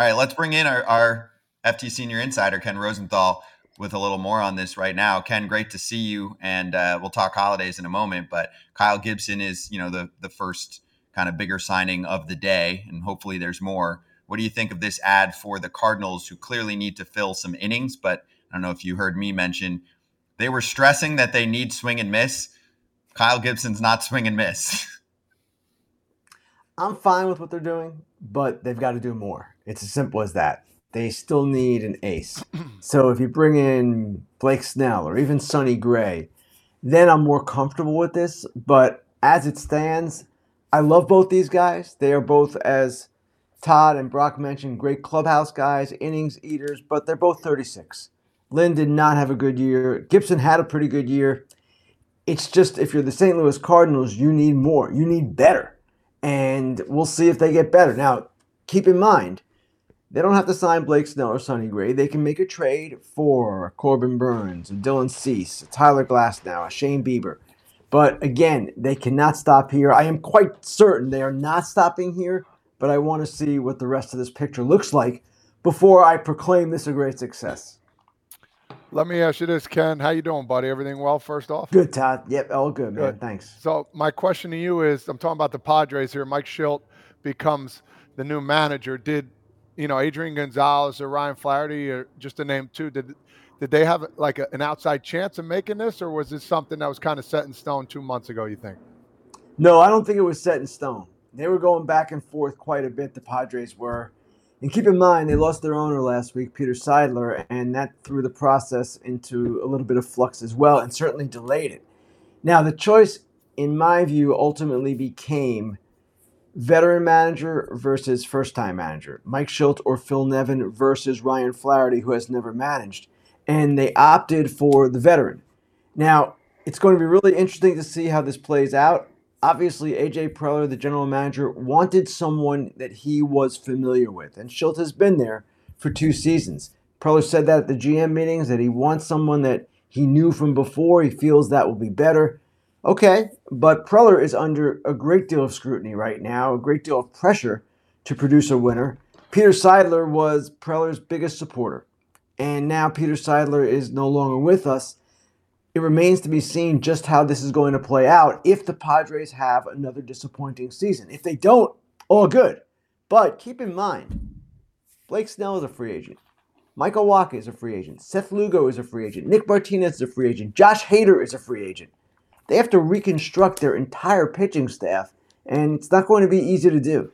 All right, let's bring in our, our FT senior insider, Ken Rosenthal, with a little more on this right now. Ken, great to see you, and uh, we'll talk holidays in a moment. But Kyle Gibson is, you know, the the first kind of bigger signing of the day, and hopefully there's more. What do you think of this ad for the Cardinals, who clearly need to fill some innings? But I don't know if you heard me mention they were stressing that they need swing and miss. Kyle Gibson's not swing and miss. I'm fine with what they're doing, but they've got to do more. It's as simple as that. They still need an ace. So if you bring in Blake Snell or even Sonny Gray, then I'm more comfortable with this. But as it stands, I love both these guys. They are both, as Todd and Brock mentioned, great clubhouse guys, innings eaters, but they're both 36. Lynn did not have a good year. Gibson had a pretty good year. It's just if you're the St. Louis Cardinals, you need more. You need better. And we'll see if they get better. Now, keep in mind, they don't have to sign Blake Snell or Sonny Gray. They can make a trade for Corbin Burnes, Dylan Cease, Tyler Glasnow, a Shane Bieber. But again, they cannot stop here. I am quite certain they are not stopping here, but I want to see what the rest of this picture looks like before I proclaim this a great success. Let me ask you this, Ken. How you doing, buddy? Everything well? First off. Good, Todd. Yep, all good, man. Thanks. So my question to you is: I'm talking about the Padres here. Mike Shildt becomes the new manager. Did you know Adrian Gonzalez or Ryan Flaherty, or just to name two? Did did they have like a, an outside chance of making this, or was this something that was kind of set in stone two months ago? You think? No, I don't think it was set in stone. They were going back and forth quite a bit. The Padres were. And keep in mind, they lost their owner last week, Peter Seidler, and that threw the process into a little bit of flux as well and certainly delayed it. Now, the choice, in my view, ultimately became veteran manager versus first time manager, Mike Shildt or Phil Nevin versus Ryan Flaherty, who has never managed. And they opted for the veteran. Now, it's going to be really interesting to see how this plays out obviously AJ Preller, the general manager, wanted someone that he was familiar with, and Shildt has been there for two seasons. Preller said that at the GM meetings that he wants someone that he knew from before. He feels that will be better. Okay, but Preller is under a great deal of scrutiny right now, a great deal of pressure to produce a winner. Peter Seidler was Preller's biggest supporter, and now Peter Seidler is no longer with us it remains to be seen just how this is going to play out if the Padres have another disappointing season. If they don't, all good. But keep in mind, Blake Snell is a free agent. Michael Wacha is a free agent. Seth Lugo is a free agent. Nick Martinez is a free agent. Josh Hader is a free agent. They have to reconstruct their entire pitching staff, and it's not going to be easy to do.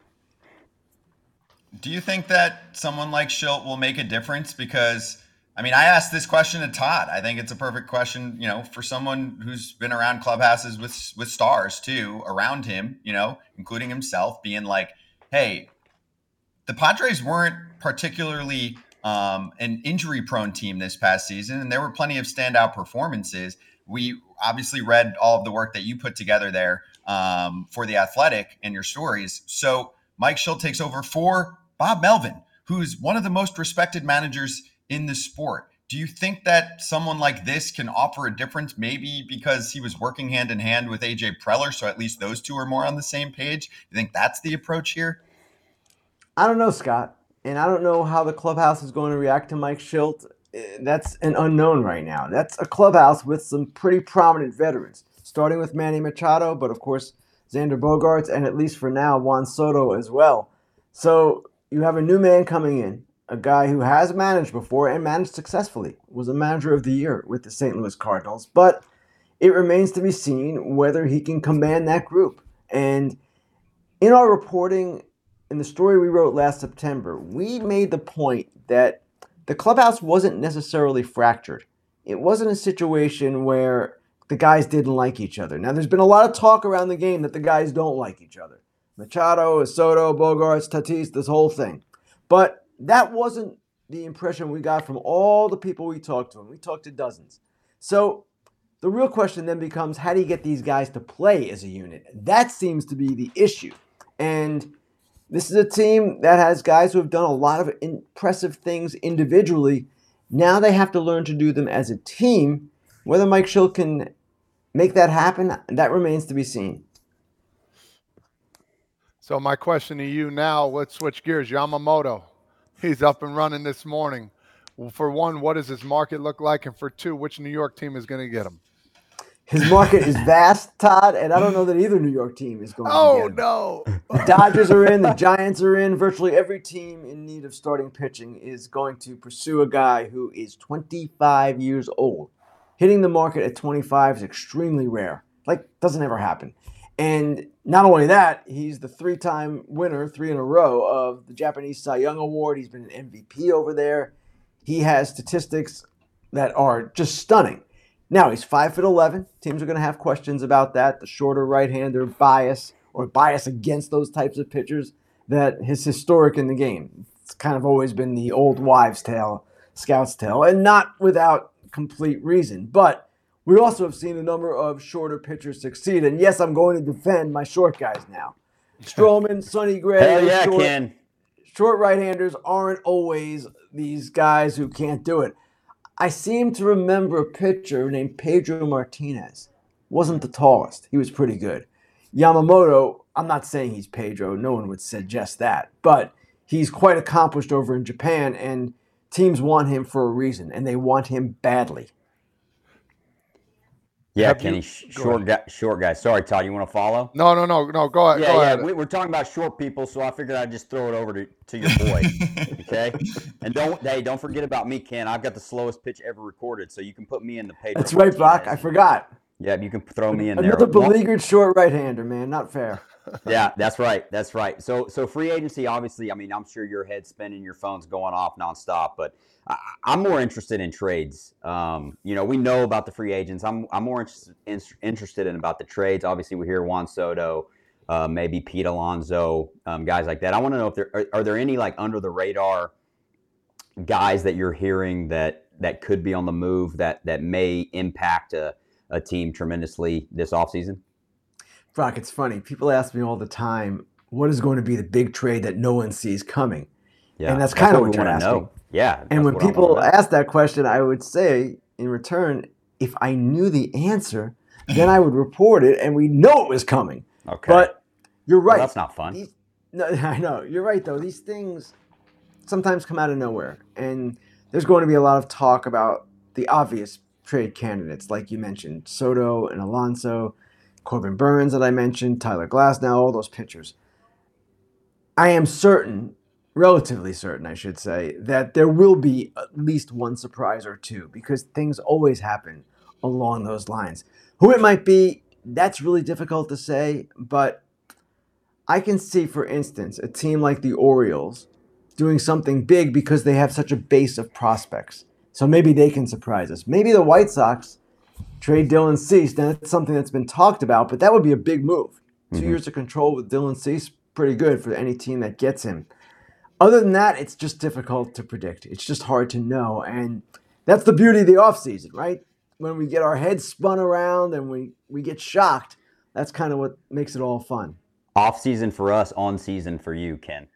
Do you think that someone like Shildt will make a difference? Because I mean, I asked this question to Todd. I think it's a perfect question, you know, for someone who's been around clubhouses with with stars too around him, you know, including himself, being like, "Hey, the Padres weren't particularly um, an injury-prone team this past season, and there were plenty of standout performances. We obviously read all of the work that you put together there um, for the Athletic and your stories. So Mike Shildt takes over for Bob Melvin, who's one of the most respected managers." in the sport. Do you think that someone like this can offer a difference? Maybe because he was working hand in hand with AJ Preller, so at least those two are more on the same page. You think that's the approach here? I don't know, Scott, and I don't know how the clubhouse is going to react to Mike Shildt. That's an unknown right now. That's a clubhouse with some pretty prominent veterans, starting with Manny Machado, but of course Xander Bogaerts, and at least for now Juan Soto as well. So you have a new man coming in a guy who has managed before and managed successfully, was a manager of the year with the St. Louis Cardinals. But it remains to be seen whether he can command that group. And in our reporting, in the story we wrote last September, we made the point that the clubhouse wasn't necessarily fractured. It wasn't a situation where the guys didn't like each other. Now, there's been a lot of talk around the game that the guys don't like each other. Machado, Soto, Bogaerts, Tatis, this whole thing. But that wasn't the impression we got from all the people we talked to, and we talked to dozens. So the real question then becomes how do you get these guys to play as a unit? That seems to be the issue. And this is a team that has guys who have done a lot of impressive things individually. Now they have to learn to do them as a team. Whether Mike Shildt can make that happen, that remains to be seen. So my question to you now, let's switch gears. Yamamoto, he's up and running this morning. For one, what does his market look like? And for two, which New York team is going to get him? His market is vast, Todd, and I don't know that either New York team is going Oh to get him. no! The Dodgers are in, the Giants are in. Virtually every team in need of starting pitching is going to pursue a guy who is 25 years old. Hitting the market at 25 is extremely rare. Like, doesn't ever happen. And not only that, he's the three time winner, three in a row, of the Japanese Cy Young Award. He's been an MVP over there. He has statistics that are just stunning. Now he's five foot eleven. Teams are going to have questions about that. The shorter right-hander bias or bias against those types of pitchers that is historic in the game. It's kind of always been the old wives' tale, scout's tale, and not without complete reason. But we also have seen a number of shorter pitchers succeed. And yes, I'm going to defend my short guys now. Stroman, Sonny Gray, Hell yeah, short, Ken. short right-handers aren't always these guys who can't do it. I seem to remember a pitcher named Pedro Martinez. Wasn't the tallest. He was pretty good. Yamamoto, I'm not saying he's Pedro. No one would suggest that. But he's quite accomplished over in Japan, and teams want him for a reason, and they want him badly. Yeah, Have Kenny, sh- go short guy, short guy. Sorry, Todd, you want to follow? No, no, no, no. Go ahead. Yeah, go yeah. ahead. We, we're talking about short people, so I figured I'd just throw it over to, to your boy. okay, and don't hey, don't forget about me, Ken. I've got the slowest pitch ever recorded, so you can put me in the Pedro. That's right, Brock. I forgot. Yeah, you can throw me in there. Another One- beleaguered short right-hander, man. Not fair. Yeah, that's right. That's right. So, so free agency, obviously. I mean, I'm sure your head's spinning, your phone's going off nonstop. But I, I'm more interested in trades. Um, you know, we know about the free agents. I'm, I'm more interested in, interested in about the trades. Obviously, we hear Juan Soto, uh, maybe Pete Alonso, um, guys like that. I want to know if there are, are there any like under the radar guys that you're hearing that that could be on the move that that may impact a, a team tremendously this offseason? Brock, it's funny. People ask me all the time, what is going to be the big trade that no one sees coming? Yeah, And that's kinda what we you're asking. know. Yeah, And when what people ask that question, I would say in return, if I knew the answer, then I would report it and we know it was coming. okay, But you're Well, right. that's not fun. These, no, I know. You're right, though. These things sometimes come out of nowhere. And there's going to be a lot of talk about the obvious trade candidates, like you mentioned Soto and Alonso, Corbin Burnes, that I mentioned, Tyler Glasnow, all those pitchers. I am certain, relatively certain, I should say, that there will be at least one surprise or two because things always happen along those lines. Who it might be, that's really difficult to say, but I can see, for instance, a team like the Orioles doing something big because they have such a base of prospects. So maybe they can surprise us. Maybe the White Sox trade Dylan Cease. Now, that's something that's been talked about, but that would be a big move. 2 Mhm. years of control with Dylan Cease, pretty good for any team that gets him. Other than that, it's just difficult to predict. It's just hard to know. And that's the beauty of the offseason, right? When we get our heads spun around and we, we get shocked, that's kind of what makes it all fun. Off season for us, on season for you, Ken.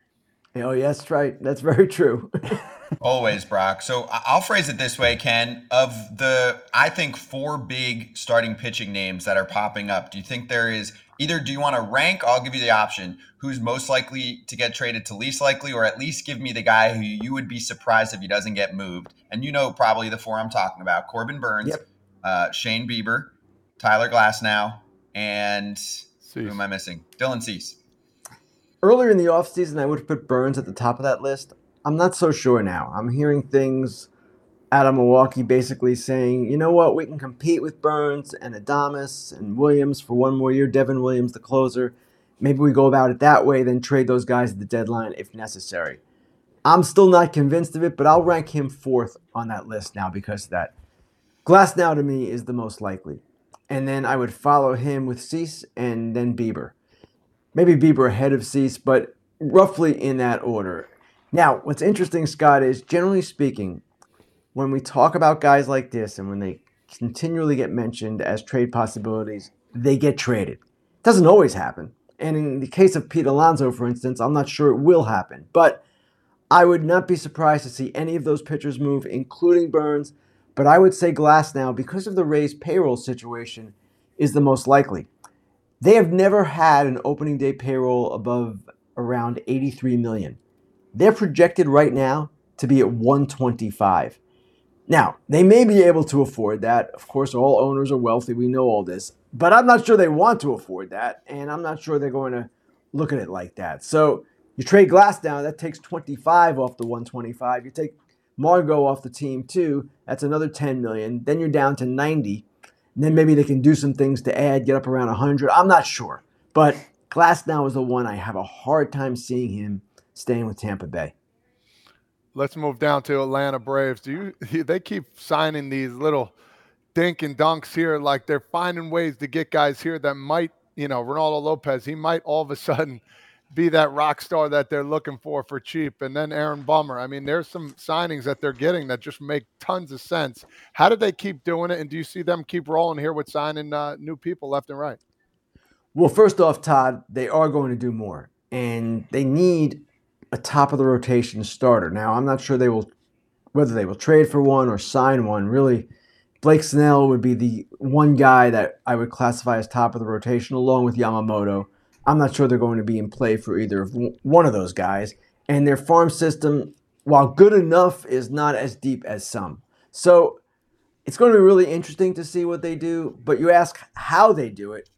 Oh, yeah, that's right. That's very true. Always, Brock. So I- I'll phrase it this way, Ken. Of the, I think, four big starting pitching names that are popping up, do you think there is either do you want to rank? I'll give you the option who's most likely to get traded to least likely, or at least give me the guy who you would be surprised if he doesn't get moved. And you know probably the four I'm talking about Corbin Burnes, Yep. uh, Shane Bieber, Tyler Glasnow, and who am I missing? Dylan Cease. Earlier in the offseason, I would have put Burnes at the top of that list. I'm not so sure now. I'm hearing things out of Milwaukee basically saying, you know what, we can compete with Burnes and Adames and Williams for one more year. Devin Williams, the closer. Maybe we go about it that way, then trade those guys at the deadline if necessary. I'm still not convinced of it, but I'll rank him fourth on that list now because of that. Glasnow to me is the most likely. And then I would follow him with Cease and then Bieber maybe Bieber ahead of Cease, but roughly in that order. Now, what's interesting, Scott, is generally speaking, when we talk about guys like this and when they continually get mentioned as trade possibilities, they get traded. It doesn't always happen. And in the case of Pete Alonso, for instance, I'm not sure it will happen. But I would not be surprised to see any of those pitchers move, including Burnes. But I would say Glasnow, because of the Rays payroll situation, is the most likely. They have never had an opening day payroll above around 83 million. They're projected right now to be at 125. Now, they may be able to afford that. Of course, all owners are wealthy. We know all this. But I'm not sure they want to afford that. And I'm not sure they're going to look at it like that. So you trade Glasnow, that takes 25 off the 125. You take Margot off the team too. That's another 10 million. Then you're down to 90. And then maybe they can do some things to add, get up around 100. I'm not sure. But Glasnow is the one I have a hard time seeing him staying with Tampa Bay. Let's move down to Atlanta Braves. Do you they keep signing these little dink and dunks here like they're finding ways to get guys here that might, you know, Reynaldo Lopez, he might all of a sudden be that rock star that they're looking for for cheap. And then Aaron Bummer. I mean, there's some signings that they're getting that just make tons of sense. How do they keep doing it? And do you see them keep rolling here with signing uh, new people left and right? Well, first off, Todd, they are going to do more, and they need a top of the rotation starter. Now, I'm not sure they will whether they will trade for one or sign one. Really, Blake Snell would be the one guy that I would classify as top of the rotation, along with Yamamoto. I'm not sure they're going to be in play for either of one of those guys. And their farm system, while good enough, is not as deep as some. So it's going to be really interesting to see what they do. But you ask how they do it.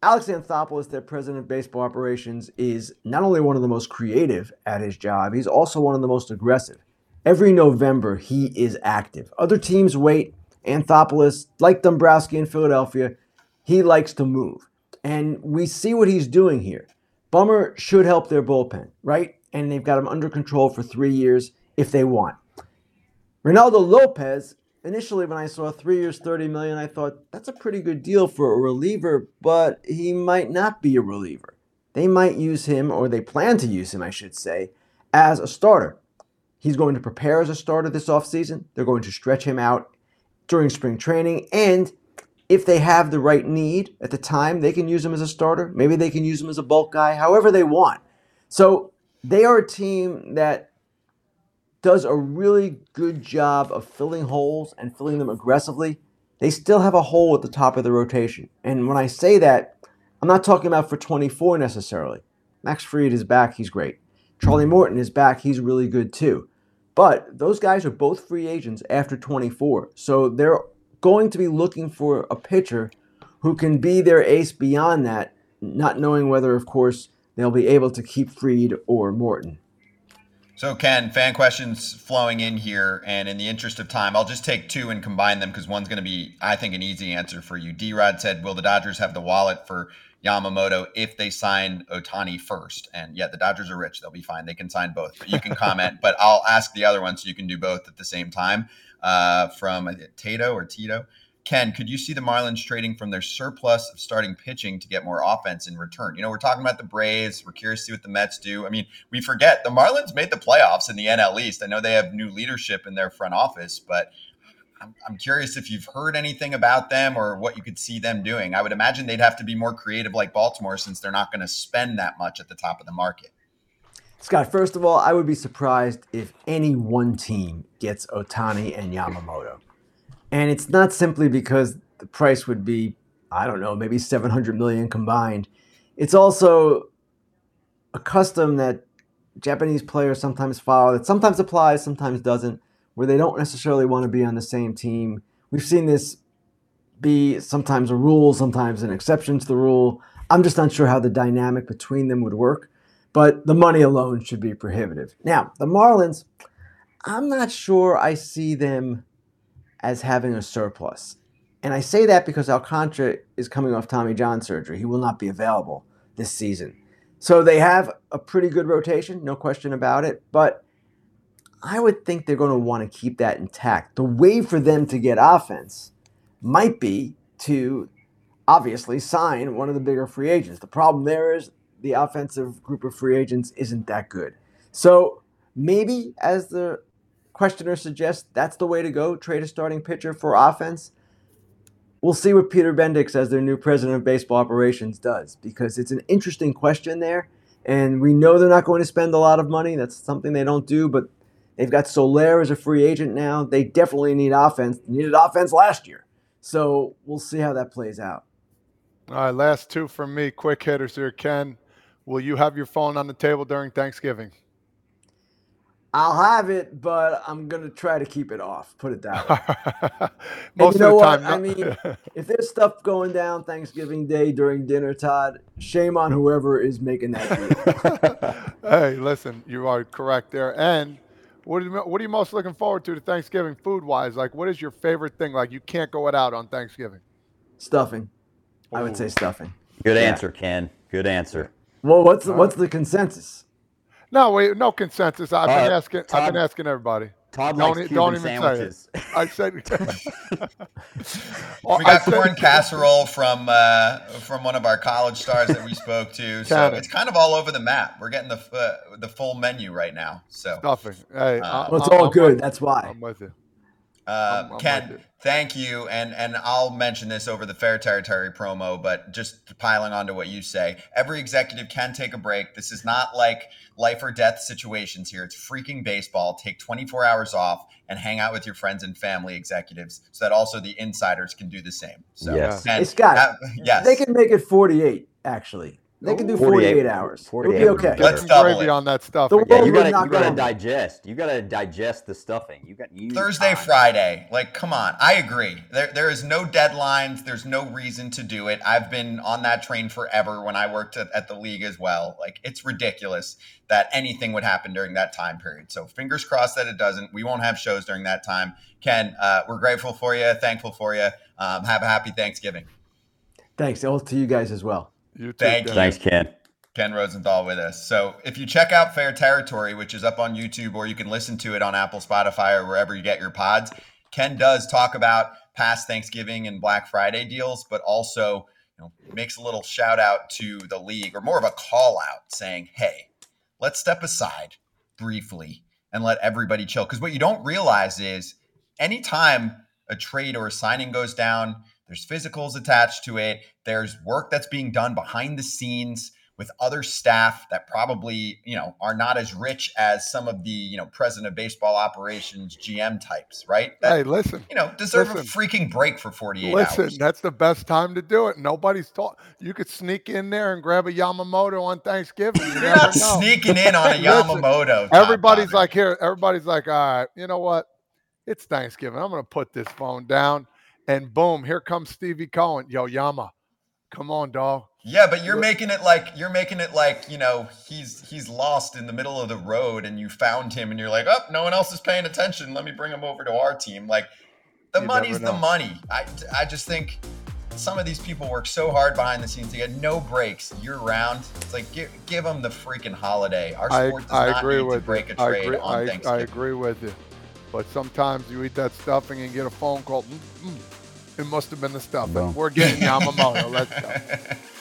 Alex Anthopoulos, their president of baseball operations, is not only one of the most creative at his job, he's also one of the most aggressive. Every November, he is active. Other teams wait. Anthopoulos, like Dombrowski in Philadelphia, he likes to move. And we see what he's doing here. Bummer should help their bullpen, right? And they've got him under control for three years if they want. Reynaldo Lopez, initially when I saw three years, 30 million, I thought that's a pretty good deal for a reliever, but he might not be a reliever. They might use him, or they plan to use him, I should say, as a starter. He's going to prepare as a starter this offseason. They're going to stretch him out during spring training, and if they have the right need at the time, they can use him as a starter. Maybe they can use him as a bulk guy, however they want. So they are a team that does a really good job of filling holes and filling them aggressively. They still have a hole at the top of the rotation. And when I say that, I'm not talking about for 24 necessarily. Max Fried is back, he's great. Charlie Morton is back, he's really good too. But those guys are both free agents after 24. So they're going to be looking for a pitcher who can be their ace beyond that, not knowing whether, of course, they'll be able to keep Fried or Morton. So, Ken, fan questions flowing in here. And in the interest of time, I'll just take two and combine them because one's going to be, I think, an easy answer for you. D Rod said, Will the Dodgers have the wallet for Yamamoto if they sign Ohtani first? And yeah, the Dodgers are rich. They'll be fine. They can sign both. But you can comment, but I'll ask the other one so you can do both at the same time uh, from Tato or Tito. Ken, could you see the Marlins trading from their surplus of starting pitching to get more offense in return? You know, we're talking about the Braves. We're curious to see what the Mets do. I mean, we forget the Marlins made the playoffs in the NL East. I know they have new leadership in their front office, but I'm, I'm curious if you've heard anything about them or what you could see them doing. I would imagine they'd have to be more creative like Baltimore since they're not going to spend that much at the top of the market. Scott, first of all, I would be surprised if any one team gets Ohtani and Yamamoto. And it's not simply because the price would be, I don't know, maybe 700 million combined. It's also a custom that Japanese players sometimes follow that sometimes applies, sometimes doesn't, where they don't necessarily want to be on the same team. We've seen this be sometimes a rule, sometimes an exception to the rule. I'm just not sure how the dynamic between them would work but the money alone should be prohibitive. Now, the Marlins, I'm not sure I see them as having a surplus. And I say that because Alcantara is coming off Tommy John surgery. He will not be available this season. So they have a pretty good rotation, no question about it. But I would think they're going to want to keep that intact. The way for them to get offense might be to obviously sign one of the bigger free agents. The problem there is the offensive group of free agents isn't that good. So maybe, as the questioner suggests, that's the way to go trade a starting pitcher for offense. We'll see what Peter Bendix, as their new president of baseball operations, does because it's an interesting question there. And we know they're not going to spend a lot of money. That's something they don't do, but they've got Soler as a free agent now. They definitely need offense. They needed offense last year. So we'll see how that plays out. All right, last two from me, quick hitters here, Ken. Will you have your phone on the table during Thanksgiving? I'll have it, but I'm gonna try to keep it off. Put it that way. Most you know of the what? time, I mean, if there's stuff going down Thanksgiving Day during dinner, Todd, shame on whoever is making that hey, listen, you are correct there. And what are you, what are you most looking forward to to Thanksgiving food wise? Like, what is your favorite thing? Like, you can't go without on Thanksgiving. stuffing. I would say stuffing. Good Yeah. answer, Ken. Good answer. Well, what's Uh, what's the consensus? No, wait, no consensus. I've been Uh, asking. I've been asking everybody. Todd Don't likes don't Cuban even say it. I said. We got corn casserole from uh, from one of our college stars that we spoke to. So Cannon. it's kind of all over the map. We're getting the uh, the full menu right now. So Stuffing. Hey, Uh, I- Well, it's I- all I'm good. That's why. I'm with you. Uh, I'm- I'm Ken, with thank you, and and I'll mention this over the Fair Territory promo, but just piling on to what you say, every executive can take a break. This is not like life or death situations here. It's freaking baseball. Take 24 hours off and hang out with your friends and family executives, so that also the insiders can do the same. So, Yes. Ken, Hey, Scott, have- yes, They can make it 48. Actually, they can do 48 48, hours. It would 48 be would be okay. better. Let's some double gravy it. on that stuff. Yeah, you gotta you go gotta digest. You gotta digest the stuffing. You got you Thursday, time. Friday. Like, come on. I agree. There, there is no deadlines. There's no reason to do it. I've been on that train forever when I worked at, at the league as well. Like, it's ridiculous that anything would happen during that time period. So, fingers crossed that it doesn't. We won't have shows during that time. Ken, uh, we're grateful for you, thankful for you. Um, have a happy Thanksgiving. Thanks. All to you guys as well. You too, Thank Ken. you. Thanks, Ken. Ken Rosenthal with us. So if you check out Fair Territory, which is up on YouTube, or you can listen to it on Apple, Spotify, or wherever you get your pods, Ken does talk about past Thanksgiving and Black Friday deals, but also you know, makes a little shout out to the league, or more of a call out, saying, "Hey, let's step aside briefly and let everybody chill." Because what you don't realize is, anytime a trade or a signing goes down, there's physicals attached to it. There's work that's being done behind the scenes with other staff that probably, you know, are not as rich as some of the, you know, president of baseball operations GM types, right? That, Hey, listen. you know, deserve listen. a freaking break for 48 Listen, hours. that's the best time to do it. Nobody's taught. You could sneak in there and grab a Yamamoto on Thanksgiving. You You're not know. sneaking in on a Yamamoto. Tom Everybody's like here. Everybody's like, all right, you know what? It's Thanksgiving. I'm gonna put this phone down, and boom, here comes Stevie Cohen. Yo, Yama, come on, dog. Yeah, but you're making it like you're making it like, you know, he's he's lost in the middle of the road and you found him and you're like, "Oh, no one else is paying attention. Let me bring him over to our team." Like the You money's the money. I I just think some of these people work so hard behind the scenes. They get no breaks year round. It's like give, give them the freaking holiday. Our I, sport does I not agree need with to break you. a I trade agree. on I, I agree with you. But sometimes you eat that stuffing and get a phone call. "Mm, mm, It must have been the stuff. We're getting Yamamoto. Let's go.